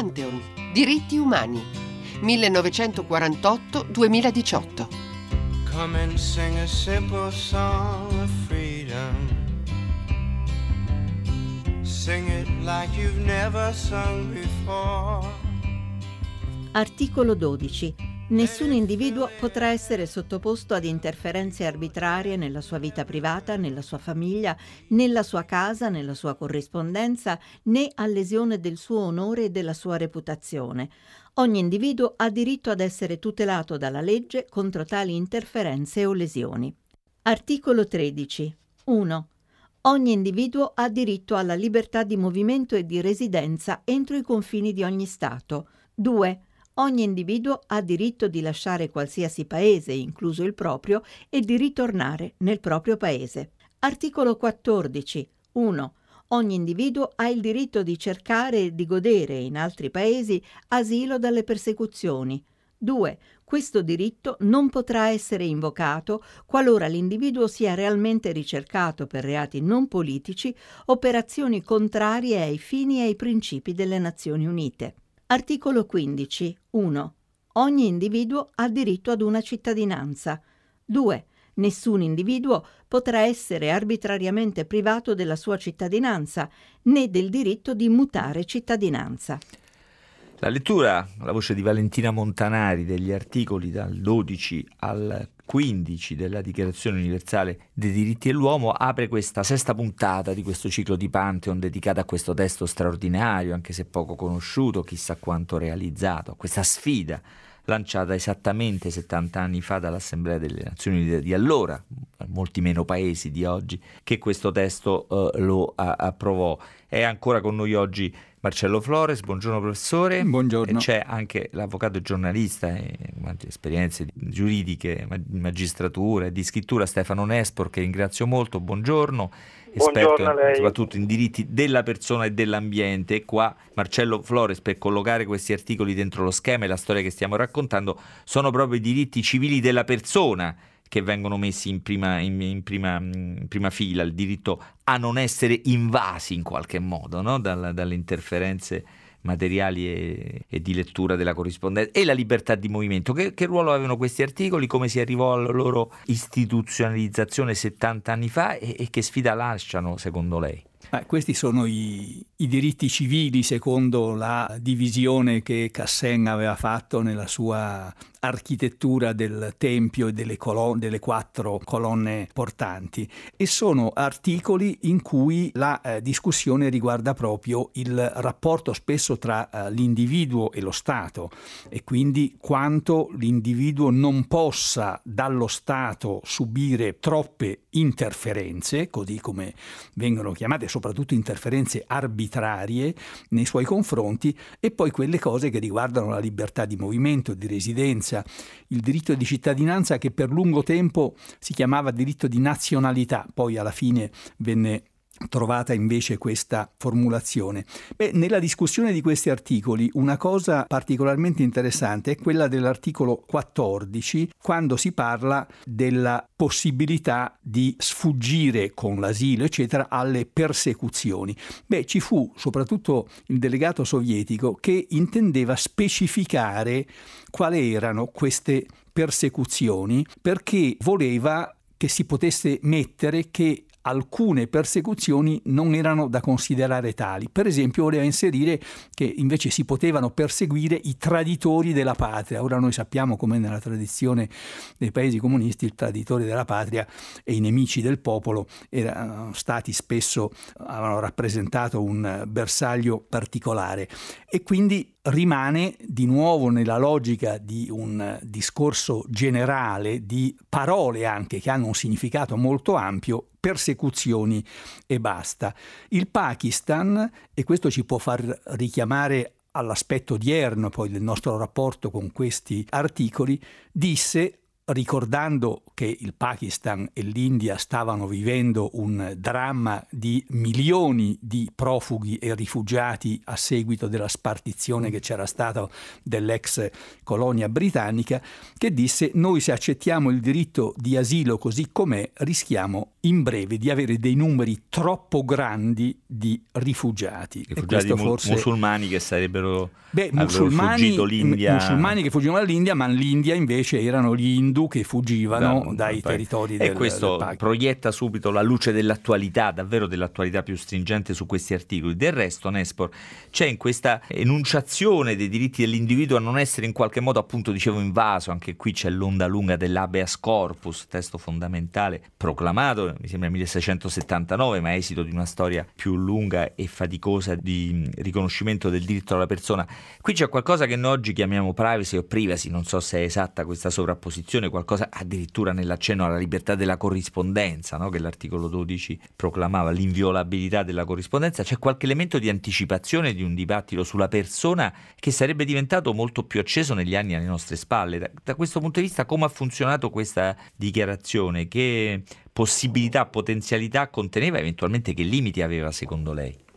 Pantheon, diritti umani, 1948-2018. Come and sing a simple song of freedom. Sing it like you've never sung before. Articolo 12 Nessun individuo potrà essere sottoposto ad interferenze arbitrarie nella sua vita privata, nella sua famiglia, nella sua casa, nella sua corrispondenza, né a lesione del suo onore e della sua reputazione. Ogni individuo ha diritto ad essere tutelato dalla legge contro tali interferenze o lesioni. Articolo 13. 1. Ogni individuo ha diritto alla libertà di movimento e di residenza entro i confini di ogni Stato. 2. Ogni individuo ha diritto di lasciare qualsiasi paese, incluso il proprio, e di ritornare nel proprio paese. Articolo 14. 1. Ogni individuo ha il diritto di cercare e di godere in altri paesi asilo dalle persecuzioni. 2. Questo diritto non potrà essere invocato qualora l'individuo sia realmente ricercato per reati non politici o per azioni contrarie ai fini e ai principi delle Nazioni Unite. Articolo 15. 1. Ogni individuo ha diritto ad una cittadinanza. 2. Nessun individuo potrà essere arbitrariamente privato della sua cittadinanza né del diritto di mutare cittadinanza. La lettura, la voce di Valentina Montanari degli articoli dal 12 al 15 della Dichiarazione universale dei diritti dell'uomo apre questa sesta puntata di questo ciclo di Pantheon dedicata a questo testo straordinario, anche se poco conosciuto, chissà quanto realizzato, questa sfida lanciata esattamente 70 anni fa dall'Assemblea delle Nazioni Unite di allora, molti meno paesi di oggi, che questo testo uh, lo uh, approvò. È ancora con noi oggi Marcello Flores, buongiorno professore. Buongiorno. E c'è anche l'avvocato e giornalista, e esperienze giuridiche, magistratura e di scrittura Stefano Nespor, che ringrazio molto, buongiorno. Esperto in, soprattutto in diritti della persona e dell'ambiente. E qua Marcello Flores, per collocare questi articoli dentro lo schema e la storia che stiamo raccontando, sono proprio i diritti civili della persona che vengono messi in prima, in, in, prima, in prima, fila, il diritto a non essere invasi in qualche modo no? Dalla, dalle interferenze materiali e, e, di lettura della corrispondenza e la libertà di movimento. Che, che, ruolo avevano questi articoli? Come si arrivò alla loro istituzionalizzazione 70 anni fa e, e che sfida lasciano secondo lei? Eh, questi sono i, i, diritti civili secondo la divisione che Cassen aveva fatto nella sua architettura del tempio e delle, colonne, delle quattro colonne portanti. E sono articoli in cui la eh, discussione riguarda proprio il rapporto spesso tra eh, l'individuo e lo Stato. E quindi quanto l'individuo non possa dallo Stato subire troppe interferenze, così come vengono chiamate soprattutto interferenze arbitrarie nei suoi confronti e poi quelle cose che riguardano la libertà di movimento, di residenza, il diritto di cittadinanza che per lungo tempo si chiamava diritto di nazionalità, poi alla fine venne trovata invece questa formulazione. Beh, nella discussione di questi articoli una cosa particolarmente interessante è quella dell'articolo 14 quando si parla della possibilità di sfuggire con l'asilo eccetera alle persecuzioni. Beh, ci fu soprattutto il delegato sovietico che intendeva specificare quali erano queste persecuzioni perché voleva che si potesse mettere che alcune persecuzioni non erano da considerare tali. Per esempio voleva inserire che invece si potevano perseguire i traditori della patria. Ora noi sappiamo come nella tradizione dei paesi comunisti il traditore della patria e i nemici del popolo erano stati spesso, avevano rappresentato un bersaglio particolare e quindi rimane di nuovo nella logica di un discorso generale, di parole anche che hanno un significato molto ampio, persecuzioni e basta. Il Pakistan, e questo ci può far richiamare all'aspetto odierno poi del nostro rapporto con questi articoli, disse ricordando che il Pakistan e l'India stavano vivendo un dramma di milioni di profughi e rifugiati a seguito della spartizione che c'era stata dell'ex colonia britannica, che disse noi se accettiamo il diritto di asilo così com'è rischiamo in breve di avere dei numeri troppo grandi di rifugiati. Rifugiati mu- forse... musulmani che sarebbero Beh, musulmani, l'India. musulmani che fuggivano dall'India, ma l'India invece erano gli hindu che fuggivano da, dai poi. territori del E questo del proietta subito la luce dell'attualità, davvero dell'attualità più stringente su questi articoli. Del resto, Nespor, c'è in questa enunciazione dei diritti dell'individuo a non essere in qualche modo, appunto, dicevo, invaso, anche qui c'è l'onda lunga dell'habeas corpus, testo fondamentale proclamato, mi sembra 1679, ma esito di una storia più lunga e faticosa di riconoscimento del diritto alla persona. Qui c'è qualcosa che noi oggi chiamiamo privacy o privacy, non so se è esatta questa sovrapposizione, qualcosa addirittura nell'accenno alla libertà della corrispondenza, no? che l'articolo 12 proclamava, l'inviolabilità della corrispondenza, c'è qualche elemento di anticipazione di un dibattito sulla persona che sarebbe diventato molto più acceso negli anni alle nostre spalle. Da, da questo punto di vista come ha funzionato questa dichiarazione? Che possibilità, potenzialità conteneva, eventualmente che limiti aveva secondo lei?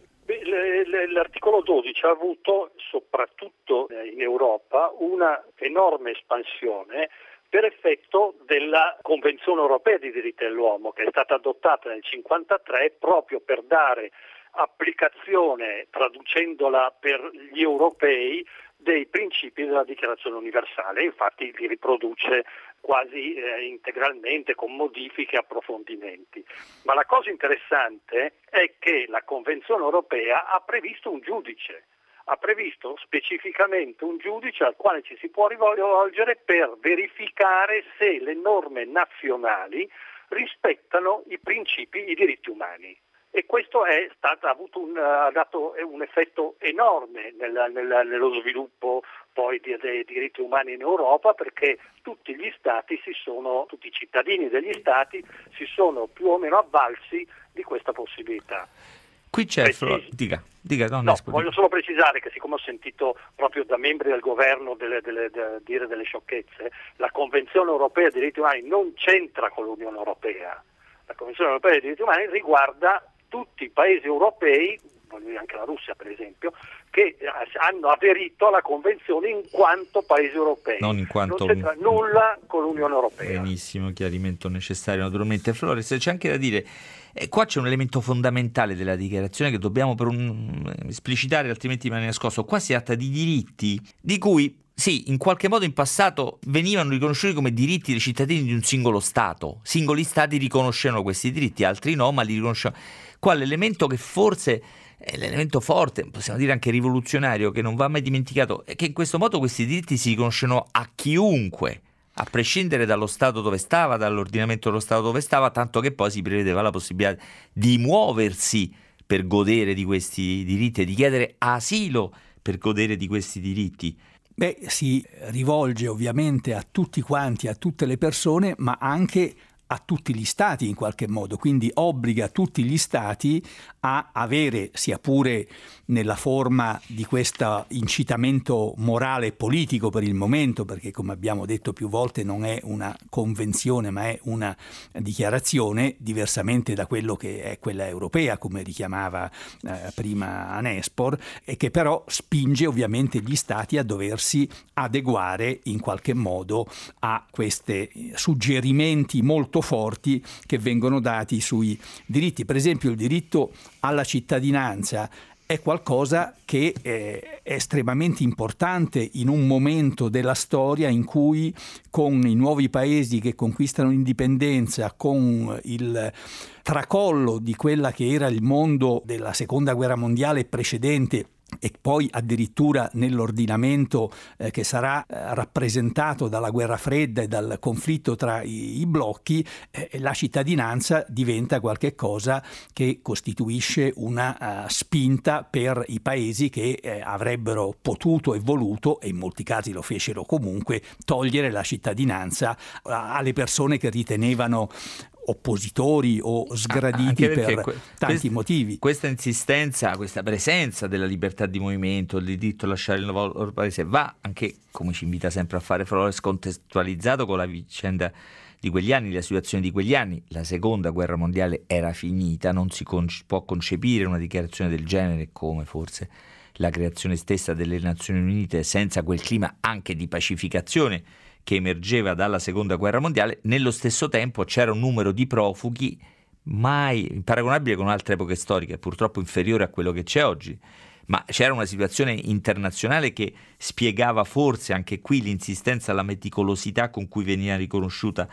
L'articolo 12 ha avuto, soprattutto in Europa, una enorme espansione per effetto della Convenzione europea dei diritti dell'uomo che è stata adottata nel 1953 proprio per dare applicazione, traducendola per gli europei, dei principi della Dichiarazione universale, infatti li riproduce quasi eh, integralmente con modifiche e approfondimenti. Ma la cosa interessante è che la Convenzione europea ha previsto un giudice, ha previsto specificamente un giudice al quale ci si può rivolgere per verificare se le norme nazionali rispettano i principi, i diritti umani e questo stato, ha, un, ha dato un effetto enorme nel, nel, nello sviluppo poi dei, dei, diritti umani in Europa perché tutti gli stati sono, tutti i cittadini degli stati si sono più o meno avvalsi di questa possibilità. Qui c'è, Flo... dica, dica no, no, voglio solo precisare che siccome ho sentito proprio da membri del governo delle, delle, delle, dire delle sciocchezze, la Convenzione europea dei diritti umani non c'entra con l'Unione europea. La Convenzione europea dei diritti umani riguarda tutti i paesi europei, voglio dire anche la Russia per esempio, che hanno aderito alla Convenzione in quanto paesi europei. Non in quanto... Non c'entra nulla con l'Unione Europea. Benissimo, chiarimento necessario naturalmente. Flores, c'è anche da dire... Eh, qua c'è un elemento fondamentale della dichiarazione che dobbiamo un, esplicitare, altrimenti rimane nascosto. Qua si tratta di diritti di cui sì, in qualche modo in passato venivano riconosciuti come diritti dei cittadini di un singolo Stato. Singoli Stati riconoscevano questi diritti, altri no, ma li riconoscevano. Qua l'elemento che forse è l'elemento forte, possiamo dire anche rivoluzionario, che non va mai dimenticato, è che in questo modo questi diritti si riconoscono a chiunque, a prescindere dallo Stato dove stava, dall'ordinamento dello Stato dove stava, tanto che poi si prevedeva la possibilità di muoversi per godere di questi diritti e di chiedere asilo per godere di questi diritti. Beh, si rivolge ovviamente a tutti quanti, a tutte le persone, ma anche a tutti gli stati in qualche modo, quindi obbliga tutti gli stati a avere, sia pure nella forma di questo incitamento morale e politico per il momento, perché come abbiamo detto più volte non è una convenzione ma è una dichiarazione, diversamente da quello che è quella europea, come richiamava eh, prima Anespor, e che però spinge ovviamente gli stati a doversi adeguare in qualche modo a questi suggerimenti molto forti che vengono dati sui diritti. Per esempio il diritto alla cittadinanza è qualcosa che è estremamente importante in un momento della storia in cui con i nuovi paesi che conquistano l'indipendenza, con il tracollo di quella che era il mondo della seconda guerra mondiale precedente e poi addirittura nell'ordinamento eh, che sarà eh, rappresentato dalla guerra fredda e dal conflitto tra i, i blocchi, eh, la cittadinanza diventa qualcosa che costituisce una uh, spinta per i paesi che eh, avrebbero potuto e voluto, e in molti casi lo fecero comunque, togliere la cittadinanza alle persone che ritenevano oppositori o sgraditi per que- tanti quest- motivi. Questa insistenza, questa presenza della libertà di movimento, il diritto a lasciare il nuovo paese va anche, come ci invita sempre a fare Flores, contestualizzato con la vicenda di quegli anni, la situazione di quegli anni. La seconda guerra mondiale era finita, non si con- può concepire una dichiarazione del genere come forse la creazione stessa delle Nazioni Unite senza quel clima anche di pacificazione che emergeva dalla seconda guerra mondiale. Nello stesso tempo c'era un numero di profughi mai paragonabile con altre epoche storiche, purtroppo inferiore a quello che c'è oggi ma c'era una situazione internazionale che spiegava forse anche qui l'insistenza, la meticolosità con cui veniva riconosciuta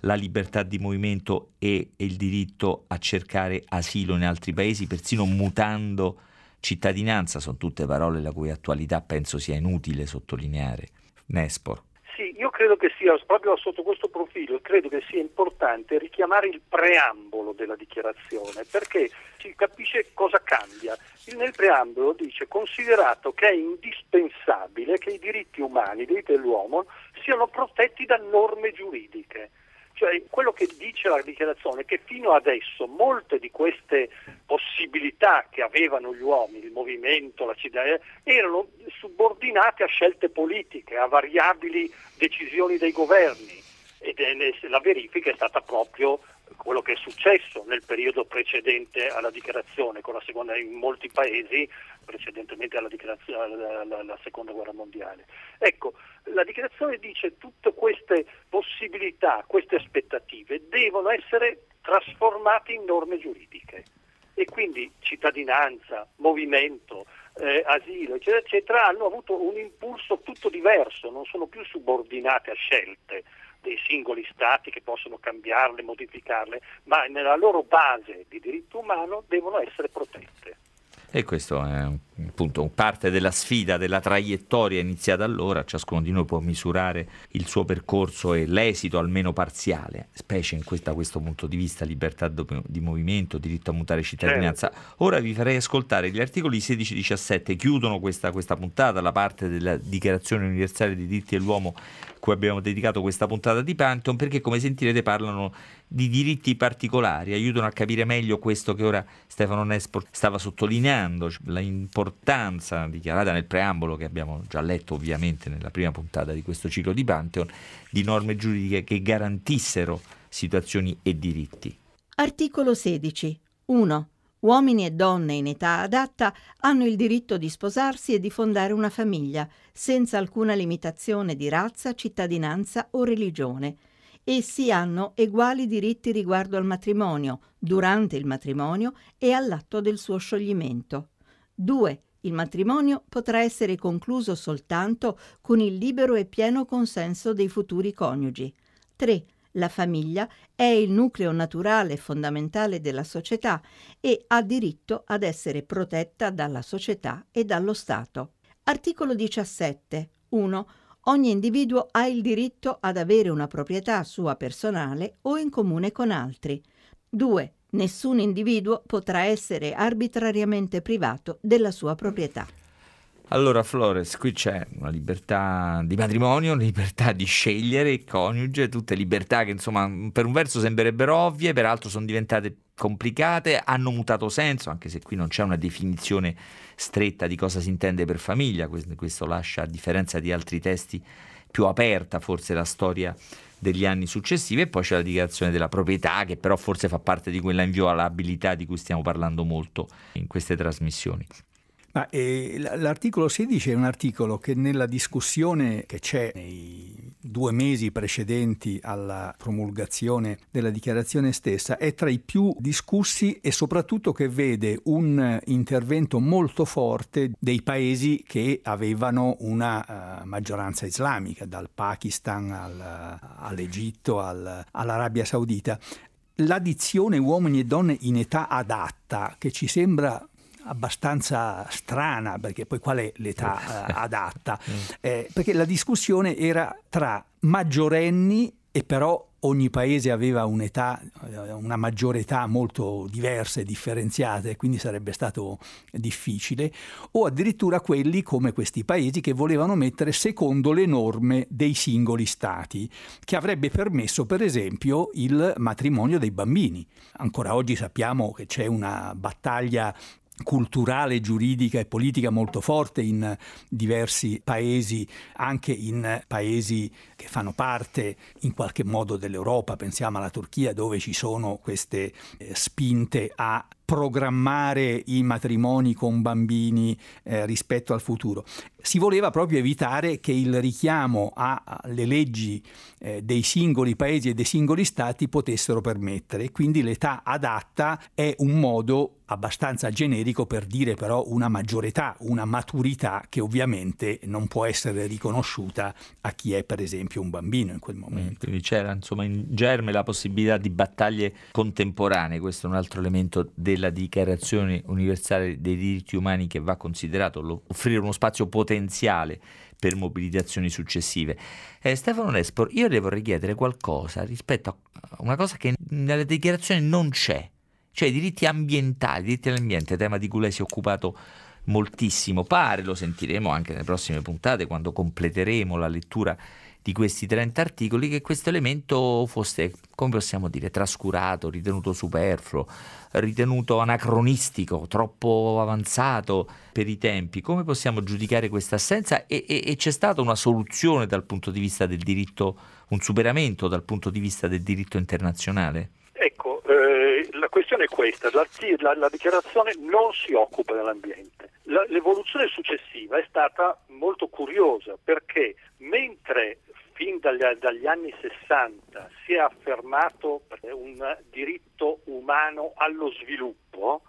la libertà di movimento e, il diritto a cercare asilo in altri paesi, persino mutando cittadinanza, sono tutte parole la cui attualità penso sia inutile sottolineare. Nespor. Sì, io credo che sia proprio sotto questo profilo, credo che sia importante richiamare il preambolo della dichiarazione perché si capisce cosa cambia. Nel preambolo dice considerato che è indispensabile che i diritti umani, i diritti dell'uomo siano protetti da norme giuridiche. Cioè, quello che dice la dichiarazione è che fino adesso molte di queste possibilità che avevano gli uomini, il movimento, la città, erano subordinate a scelte politiche, a variabili decisioni dei governi. Ed la verifica è stata proprio quello che è successo nel periodo precedente alla dichiarazione, seconda, in molti paesi precedentemente alla, alla, alla, seconda guerra mondiale. Ecco, la dichiarazione dice che tutte queste possibilità, queste aspettative devono essere trasformate in norme giuridiche e quindi cittadinanza, movimento, eh, asilo, eccetera, eccetera, hanno avuto un impulso tutto diverso, non sono più subordinate a scelte dei singoli stati che possono cambiarle, modificarle, ma nella loro base di diritto umano devono essere protette. E questo è appunto parte della sfida, della traiettoria iniziata allora, ciascuno di noi può misurare il suo percorso e l'esito almeno parziale, specie in questo, da questo punto di vista, libertà di movimento, diritto a mutare cittadinanza. Certo. Ora vi farei ascoltare gli articoli 16-17, chiudono questa, questa puntata, la parte della Dichiarazione Universale dei diritti dell'uomo cui abbiamo dedicato questa puntata di Pantheon, perché come sentirete parlano di diritti particolari, aiutano a capire meglio questo che ora Stefano Nespor stava sottolineando, l'importanza dichiarata nel preambolo che abbiamo già letto ovviamente nella prima puntata di questo ciclo di Pantheon, di norme giuridiche che garantissero situazioni e diritti. Articolo 16. 1. Uomini e donne in età adatta hanno il diritto di sposarsi e di fondare una famiglia, senza alcuna limitazione di razza, cittadinanza o religione. Essi hanno eguali diritti riguardo al matrimonio, durante il matrimonio e all'atto del suo scioglimento. 2. Il matrimonio potrà essere concluso soltanto con il libero e pieno consenso dei futuri coniugi. 3. La famiglia è il nucleo naturale e fondamentale della società e ha diritto ad essere protetta dalla società e dallo Stato. Articolo 17. 1. Ogni individuo ha il diritto ad avere una proprietà sua personale o in comune con altri. 2. Nessun individuo potrà essere arbitrariamente privato della sua proprietà. Allora Flores, qui c'è una libertà di matrimonio, libertà di scegliere il coniuge, tutte libertà che insomma per un verso sembrerebbero ovvie, peraltro sono diventate complicate, hanno mutato senso, anche se qui non c'è una definizione stretta di cosa si intende per famiglia, questo lascia a differenza di altri testi più aperta forse la storia degli anni successivi e poi c'è la dichiarazione della proprietà che però forse fa parte di quella inviolabilità di cui stiamo parlando molto in queste trasmissioni. Ma, eh, l'articolo 16 è un articolo che nella discussione che c'è nei due mesi precedenti alla promulgazione della dichiarazione stessa è tra i più discussi e soprattutto che vede un intervento molto forte dei paesi che avevano una uh, maggioranza islamica, dal Pakistan al, all'Egitto al, all'Arabia Saudita. L'addizione uomini e donne in età adatta, che ci sembra abbastanza strana, perché poi qual è l'età eh, adatta? Mm. Eh, perché la discussione era tra maggiorenni e però ogni paese aveva un'età, eh, una maggiore età molto diversa e differenziata e quindi sarebbe stato difficile, o addirittura quelli come questi paesi che volevano mettere secondo le norme dei singoli stati, che avrebbe permesso per esempio il matrimonio dei bambini. Ancora oggi sappiamo che c'è una battaglia culturale, giuridica e politica molto forte in diversi paesi, anche in paesi che fanno parte in qualche modo dell'Europa, pensiamo alla Turchia dove ci sono queste eh, spinte a programmare i matrimoni con bambini eh, rispetto al futuro. Si voleva proprio evitare che il richiamo alle leggi eh, dei singoli paesi e dei singoli stati potessero permettere. Quindi l'età adatta è un modo abbastanza generico per dire però una maggiore età, una maturità che ovviamente non può essere riconosciuta a chi è per esempio un bambino in quel momento. Quindi c'era insomma in germe la possibilità di battaglie contemporanee, questo è un altro elemento della Dichiarazione universale dei diritti umani che va considerato, offrire uno spazio potenziale per mobilitazioni successive. Eh, Stefano Nespor, io le vorrei chiedere qualcosa rispetto a una cosa che nella dichiarazione non c'è, cioè i diritti ambientali, i diritti all'ambiente, tema di cui lei si è occupato moltissimo. Pare, lo sentiremo anche nelle prossime puntate quando completeremo la lettura di questi 30 articoli, che questo elemento fosse, come possiamo dire, trascurato, ritenuto superfluo, ritenuto anacronistico, troppo avanzato per i tempi. Come possiamo giudicare questa assenza? E, e, e c'è stata una soluzione dal punto di vista del diritto, un superamento dal punto di vista del diritto internazionale? la questione è questa, la, la, la, dichiarazione non si occupa dell'ambiente. La, l'evoluzione successiva è stata molto curiosa perché mentre fin dagli, dagli anni 60 si è affermato un diritto umano allo sviluppo,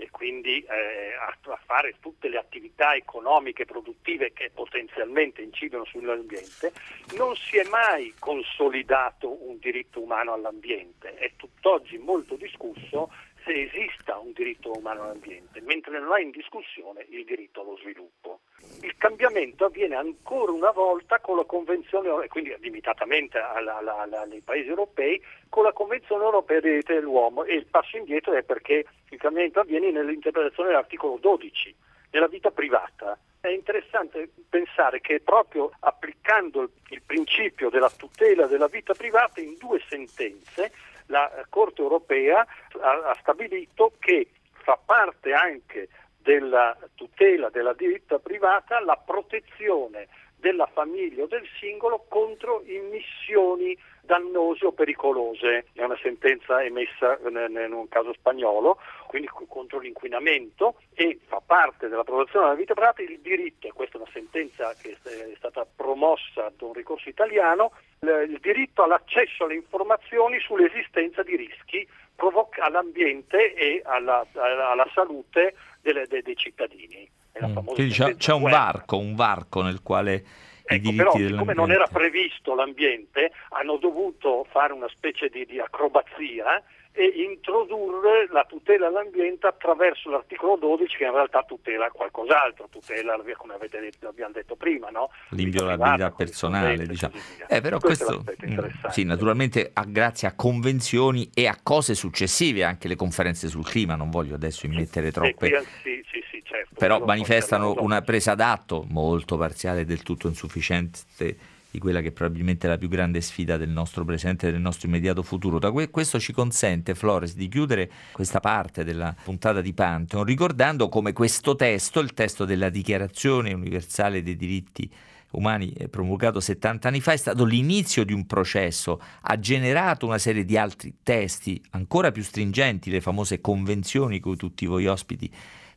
e quindi eh, a, a, fare tutte le attività economiche e produttive che potenzialmente incidono sull'ambiente, non si è mai consolidato un diritto umano all'ambiente. È tutt'oggi molto discusso se esista un diritto umano all'ambiente, mentre non è in discussione il diritto allo sviluppo. Il cambiamento avviene ancora una volta con la Convenzione, quindi limitatamente alla, alla, alla, nei paesi europei, con la Convenzione europea dei diritti dell'uomo e il passo indietro è perché il cambiamento avviene nell'interpretazione dell'articolo 12, nella vita privata. È interessante pensare che proprio applicando il principio della tutela della vita privata in due sentenze la Corte europea ha, ha stabilito che fa parte anche della tutela della diritto privata la protezione della famiglia o del singolo contro immissioni dannose o pericolose. È una sentenza emessa in un caso spagnolo, quindi contro l'inquinamento e fa parte della protezione della vita privata il diritto, e questa è una sentenza che è stata promossa da un ricorso italiano, il diritto all'accesso alle informazioni sull'esistenza di rischi all'ambiente e alla, alla salute delle, dei, dei cittadini. Mm. Quindi c'è, c'è un varco, un varco nel quale Ecco, però siccome non era previsto l'ambiente, hanno dovuto fare una specie di, di acrobazia e introdurre la tutela all'ambiente attraverso l'articolo 12 che in realtà tutela qualcos'altro, tutela come avete detto, abbiamo detto prima, no? l'inviolabilità personale. Diciamo. Eh, però questo, questo mm, sì, naturalmente a, grazie a convenzioni e a cose successive, anche le conferenze sul clima, non voglio adesso immettere troppe... Sì, sì, sì, certo, però manifestano una presa d'atto molto parziale, del tutto insufficiente di quella che probabilmente è la più grande sfida del nostro presente e del nostro immediato futuro. Da que- questo ci consente, Flores, di chiudere questa parte della puntata di Pantheon ricordando come questo testo, il testo della Dichiarazione universale dei diritti umani eh, promulgato 70 anni fa, è stato l'inizio di un processo, ha generato una serie di altri testi ancora più stringenti, le famose convenzioni cui tutti voi ospiti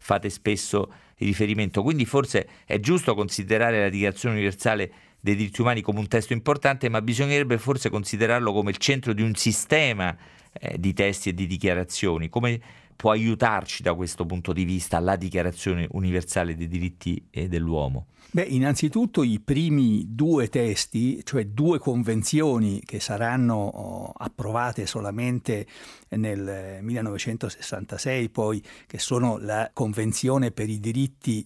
fate spesso riferimento. Quindi forse è giusto considerare la Dichiarazione universale dei diritti umani come un testo importante, ma bisognerebbe forse considerarlo come il centro di un sistema eh, di testi e di dichiarazioni. Come può aiutarci da questo punto di vista la Dichiarazione universale dei diritti eh, dell'uomo? Beh, innanzitutto i primi due testi, cioè due convenzioni che saranno oh, approvate solamente nel 1966, poi che sono la Convenzione per i diritti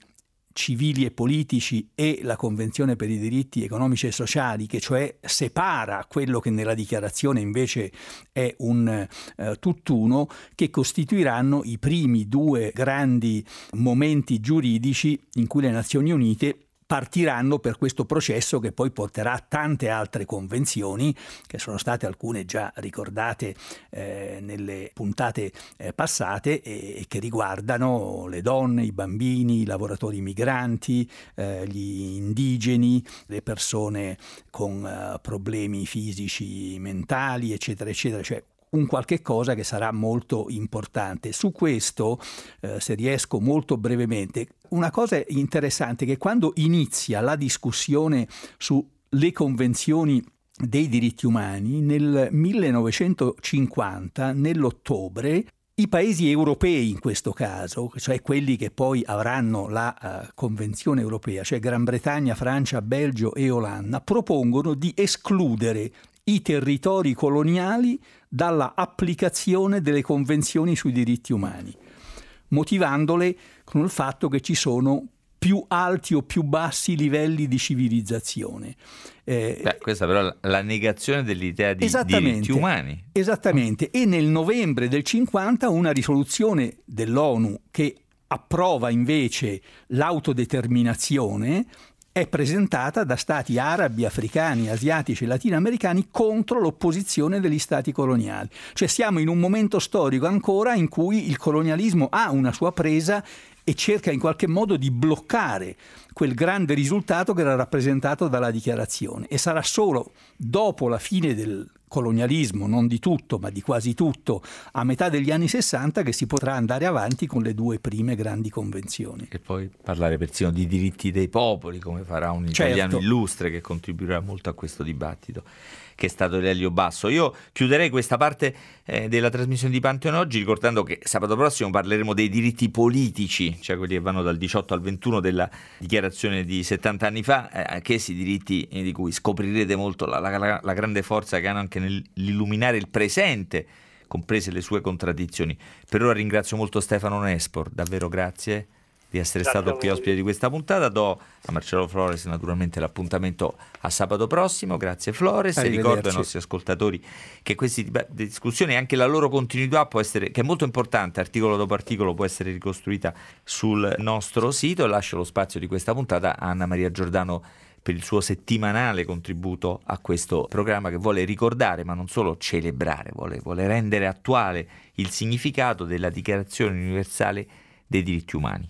civili e politici e la Convenzione per i diritti economici e sociali, che cioè separa quello che nella dichiarazione invece è un eh, tutt'uno, che costituiranno i primi due grandi momenti giuridici in cui le Nazioni Unite partiranno per questo processo che poi porterà a tante altre convenzioni, che sono state alcune già ricordate eh, nelle puntate eh, passate e, e, che riguardano le donne, i bambini, i lavoratori migranti, eh, gli indigeni, le persone con eh, problemi fisici, mentali, eccetera, eccetera. Cioè, un qualche cosa che sarà molto importante. Su questo, eh, se riesco molto brevemente, una cosa interessante è che quando inizia la discussione sulle convenzioni dei diritti umani, nel 1950, nell'ottobre, i paesi europei in questo caso, cioè quelli che poi avranno la uh, Convenzione europea, cioè Gran Bretagna, Francia, Belgio e Olanda, propongono di escludere i territori coloniali dalla applicazione delle convenzioni sui diritti umani, motivandole con il fatto che ci sono più alti o più bassi livelli di civilizzazione. Eh, Beh, questa però è la negazione dell'idea di diritti umani. Esattamente, e nel novembre del 50 una risoluzione dell'ONU che approva invece l'autodeterminazione è presentata da stati arabi, africani, asiatici e latinoamericani contro l'opposizione degli stati coloniali. Cioè siamo in un momento storico ancora in cui il colonialismo ha una sua presa e cerca in qualche modo di bloccare quel grande risultato che era rappresentato dalla dichiarazione e sarà solo dopo la fine del colonialismo, non di tutto, ma di quasi tutto, a metà degli anni 60 che si potrà andare avanti con le due prime grandi convenzioni. E poi parlare persino di diritti dei popoli, come farà un italiano certo. illustre che contribuirà molto a questo dibattito che è stato l'Elio Basso. Io chiuderei questa parte eh, della trasmissione di Pantheon oggi ricordando che sabato prossimo parleremo dei diritti politici, cioè quelli che vanno dal 18 al 21 della dichiarazione di 70 anni fa, eh, anch'essi diritti eh, di cui scoprirete molto la, la, la grande forza che hanno anche nell'illuminare il presente comprese le sue contraddizioni. Per ora ringrazio molto Stefano Nespor, davvero grazie di essere Grazie stato qui ospite di questa puntata. Do a Marcello Flores naturalmente l'appuntamento a sabato prossimo. Grazie Flores. E ricordo ai nostri ascoltatori che queste discussioni e anche la loro continuità può essere, che è molto importante, articolo dopo articolo, può essere ricostruita sul nostro sito. E lascio lo spazio di questa puntata a Anna Maria Giordano per il suo settimanale contributo a questo programma che vuole ricordare, ma non solo celebrare, vuole, vuole rendere attuale il significato della Dichiarazione universale dei diritti umani.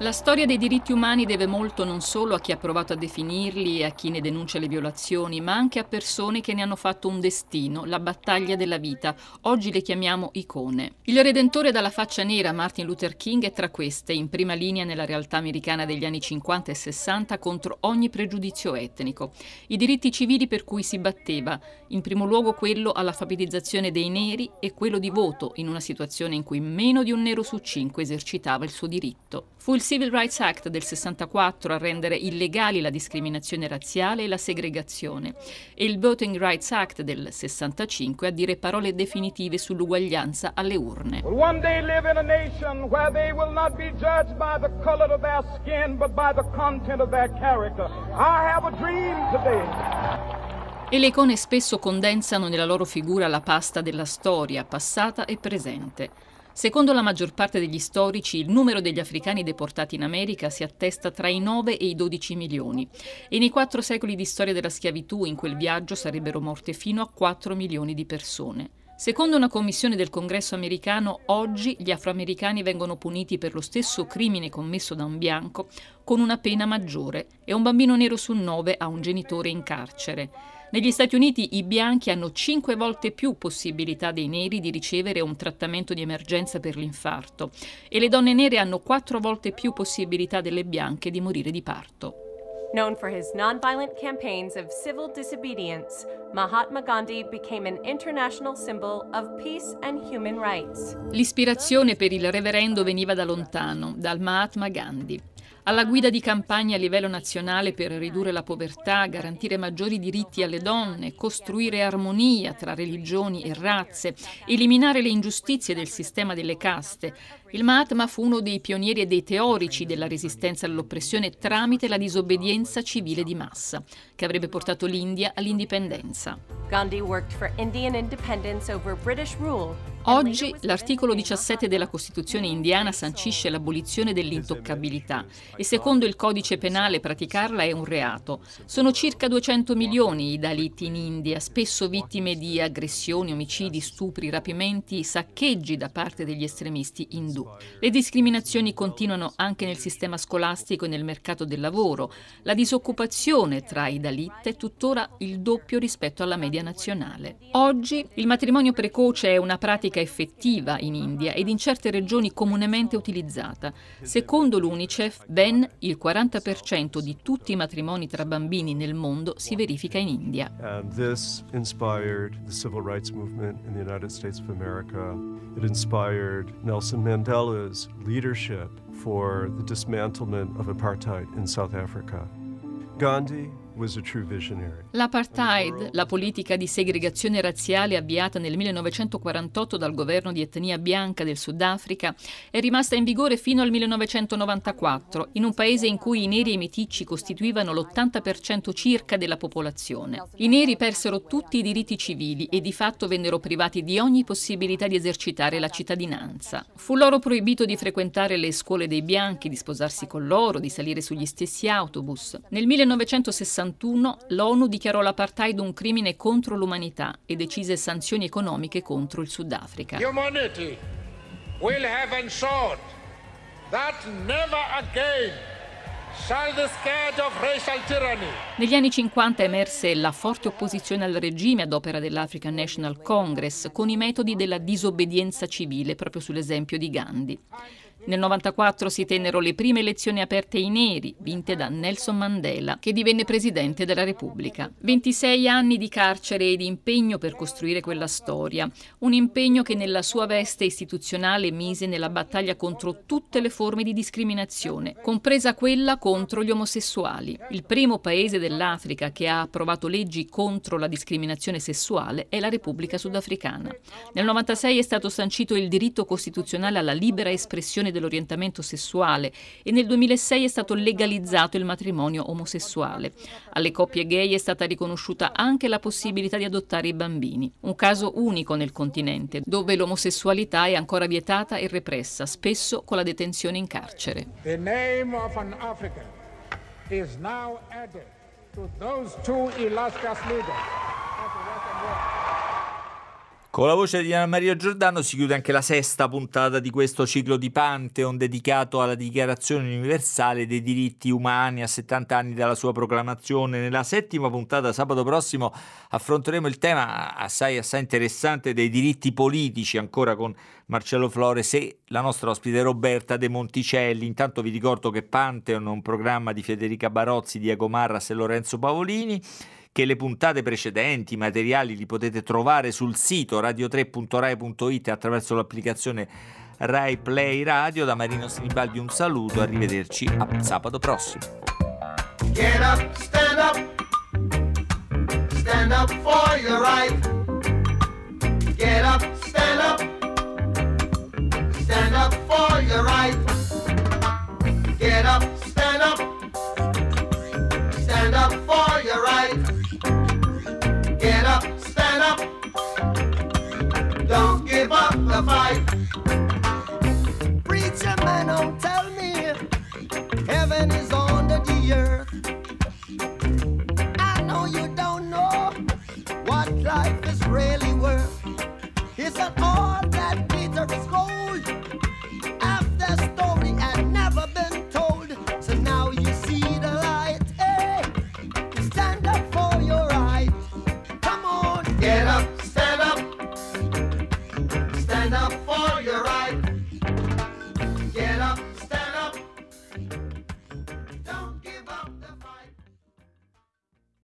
La storia dei diritti umani deve molto non solo a chi ha provato a definirli e a chi ne denuncia le violazioni, ma anche a persone che ne hanno fatto un destino, la battaglia della vita. Oggi le chiamiamo icone. Il redentore dalla faccia nera, Martin Luther King, è tra queste, in prima linea nella realtà americana degli anni 50 e 60 contro ogni pregiudizio etnico. I diritti civili per cui si batteva, in primo luogo quello all'alfabetizzazione dei neri e quello di voto, in una situazione in cui meno di un nero su cinque esercitava il suo diritto. Fu il Civil Rights Act del 64 a rendere illegali la discriminazione razziale e la segregazione e il Voting Rights Act del 65 a dire parole definitive sull'uguaglianza alle urne. E le icone spesso condensano nella loro figura la pasta della storia, passata e presente. Secondo la maggior parte degli storici, il numero degli africani deportati in America si attesta tra i 9 e i 12 milioni e nei quattro secoli di storia della schiavitù in quel viaggio sarebbero morte fino a 4 milioni di persone. Secondo una commissione del Congresso americano, oggi gli afroamericani vengono puniti per lo stesso crimine commesso da un bianco con una pena maggiore e un bambino nero su 9 ha un genitore in carcere. Negli Stati Uniti i bianchi hanno cinque volte più possibilità dei neri di ricevere un trattamento di emergenza per l'infarto e le donne nere hanno quattro volte più possibilità delle bianche di morire di parto. Known for his nonviolent campaigns of civil disobedience, Mahatma Gandhi became an international symbol of peace and human rights. L'ispirazione per il reverendo veniva da lontano, dal Mahatma Gandhi alla guida di campagne a livello nazionale per ridurre la povertà, garantire maggiori diritti alle donne, costruire armonia tra religioni e razze, eliminare le ingiustizie del sistema delle caste, il Mahatma fu uno dei pionieri e dei teorici della resistenza all'oppressione tramite la disobbedienza civile di massa, che avrebbe portato l'India all'indipendenza. Oggi l'articolo 17 della Costituzione indiana sancisce l'abolizione dell'intoccabilità e secondo il codice penale praticarla è un reato. Sono circa 200 milioni i Daliti in India, spesso vittime di aggressioni, omicidi, stupri, rapimenti, saccheggi da parte degli estremisti indù indù. Le discriminazioni continuano anche nel sistema scolastico e nel mercato del lavoro. La disoccupazione tra i Dalit è tuttora il doppio rispetto alla media nazionale. Oggi il matrimonio precoce è una pratica effettiva in India ed in certe regioni comunemente utilizzata. Secondo l'UNICEF, ben il 40% di tutti i matrimoni tra bambini nel mondo si verifica in India. America. It inspired Nelson Mandela Mandela's leadership for the dismantlement of apartheid in South Africa. Gandhi L'apartheid, la politica di segregazione razziale avviata nel 1948 dal governo di etnia bianca del Sudafrica, è rimasta in vigore fino al 1994, in un paese in cui i neri e i meticci costituivano l'80% circa della popolazione. I neri persero tutti i diritti civili e di fatto vennero privati di ogni possibilità di esercitare la cittadinanza. Fu loro proibito di frequentare le scuole dei bianchi, di sposarsi con loro, di salire sugli stessi autobus. Nel 1960 1961 l'ONU dichiarò l'apartheid un crimine contro l'umanità e decise sanzioni economiche contro il Sudafrica. Humanity will have ensured that never again negli anni 50 emerse la forte opposizione al regime ad opera dell'African National Congress con i metodi della disobbedienza civile, proprio sull'esempio di Gandhi. Nel 94 si tennero le prime elezioni aperte ai neri, vinte da Nelson Mandela, che divenne presidente della Repubblica. 26 anni di carcere e di impegno per costruire quella storia, un impegno che nella sua veste istituzionale mise nella battaglia contro tutte le forme di discriminazione, compresa quella contro gli omosessuali. Il primo paese dell'Africa che ha approvato leggi contro la discriminazione sessuale è la Repubblica Sudafricana. Nel 96 è stato sancito il diritto costituzionale alla libera espressione dell'orientamento sessuale e nel 2006 è stato legalizzato il matrimonio omosessuale. Alle coppie gay è stata riconosciuta anche la possibilità di adottare i bambini, un caso unico nel continente, dove l'omosessualità è ancora vietata e repressa, spesso con la detenzione in carcere. The name of an African is now added to those two illustrious leaders. Con la voce di Anna Maria Giordano si chiude anche la sesta puntata di questo ciclo di Pantheon dedicato alla Dichiarazione universale dei diritti umani a 70 anni dalla sua proclamazione. Nella settima puntata, sabato prossimo, affronteremo il tema assai, assai interessante dei diritti politici, ancora con Marcello Flores e la nostra ospite Roberta De Monticelli. Intanto vi ricordo che Pantheon è un programma di Federica Barozzi, Diego Marras e Lorenzo Pavolini che le puntate precedenti, i materiali li potete trovare sul sito radio3.rai.it attraverso l'applicazione Rai Play Radio. Da Marino Sinibaldi un saluto, arrivederci a sabato prossimo. Get up, stand up, stand up for your right. Get up, stand up,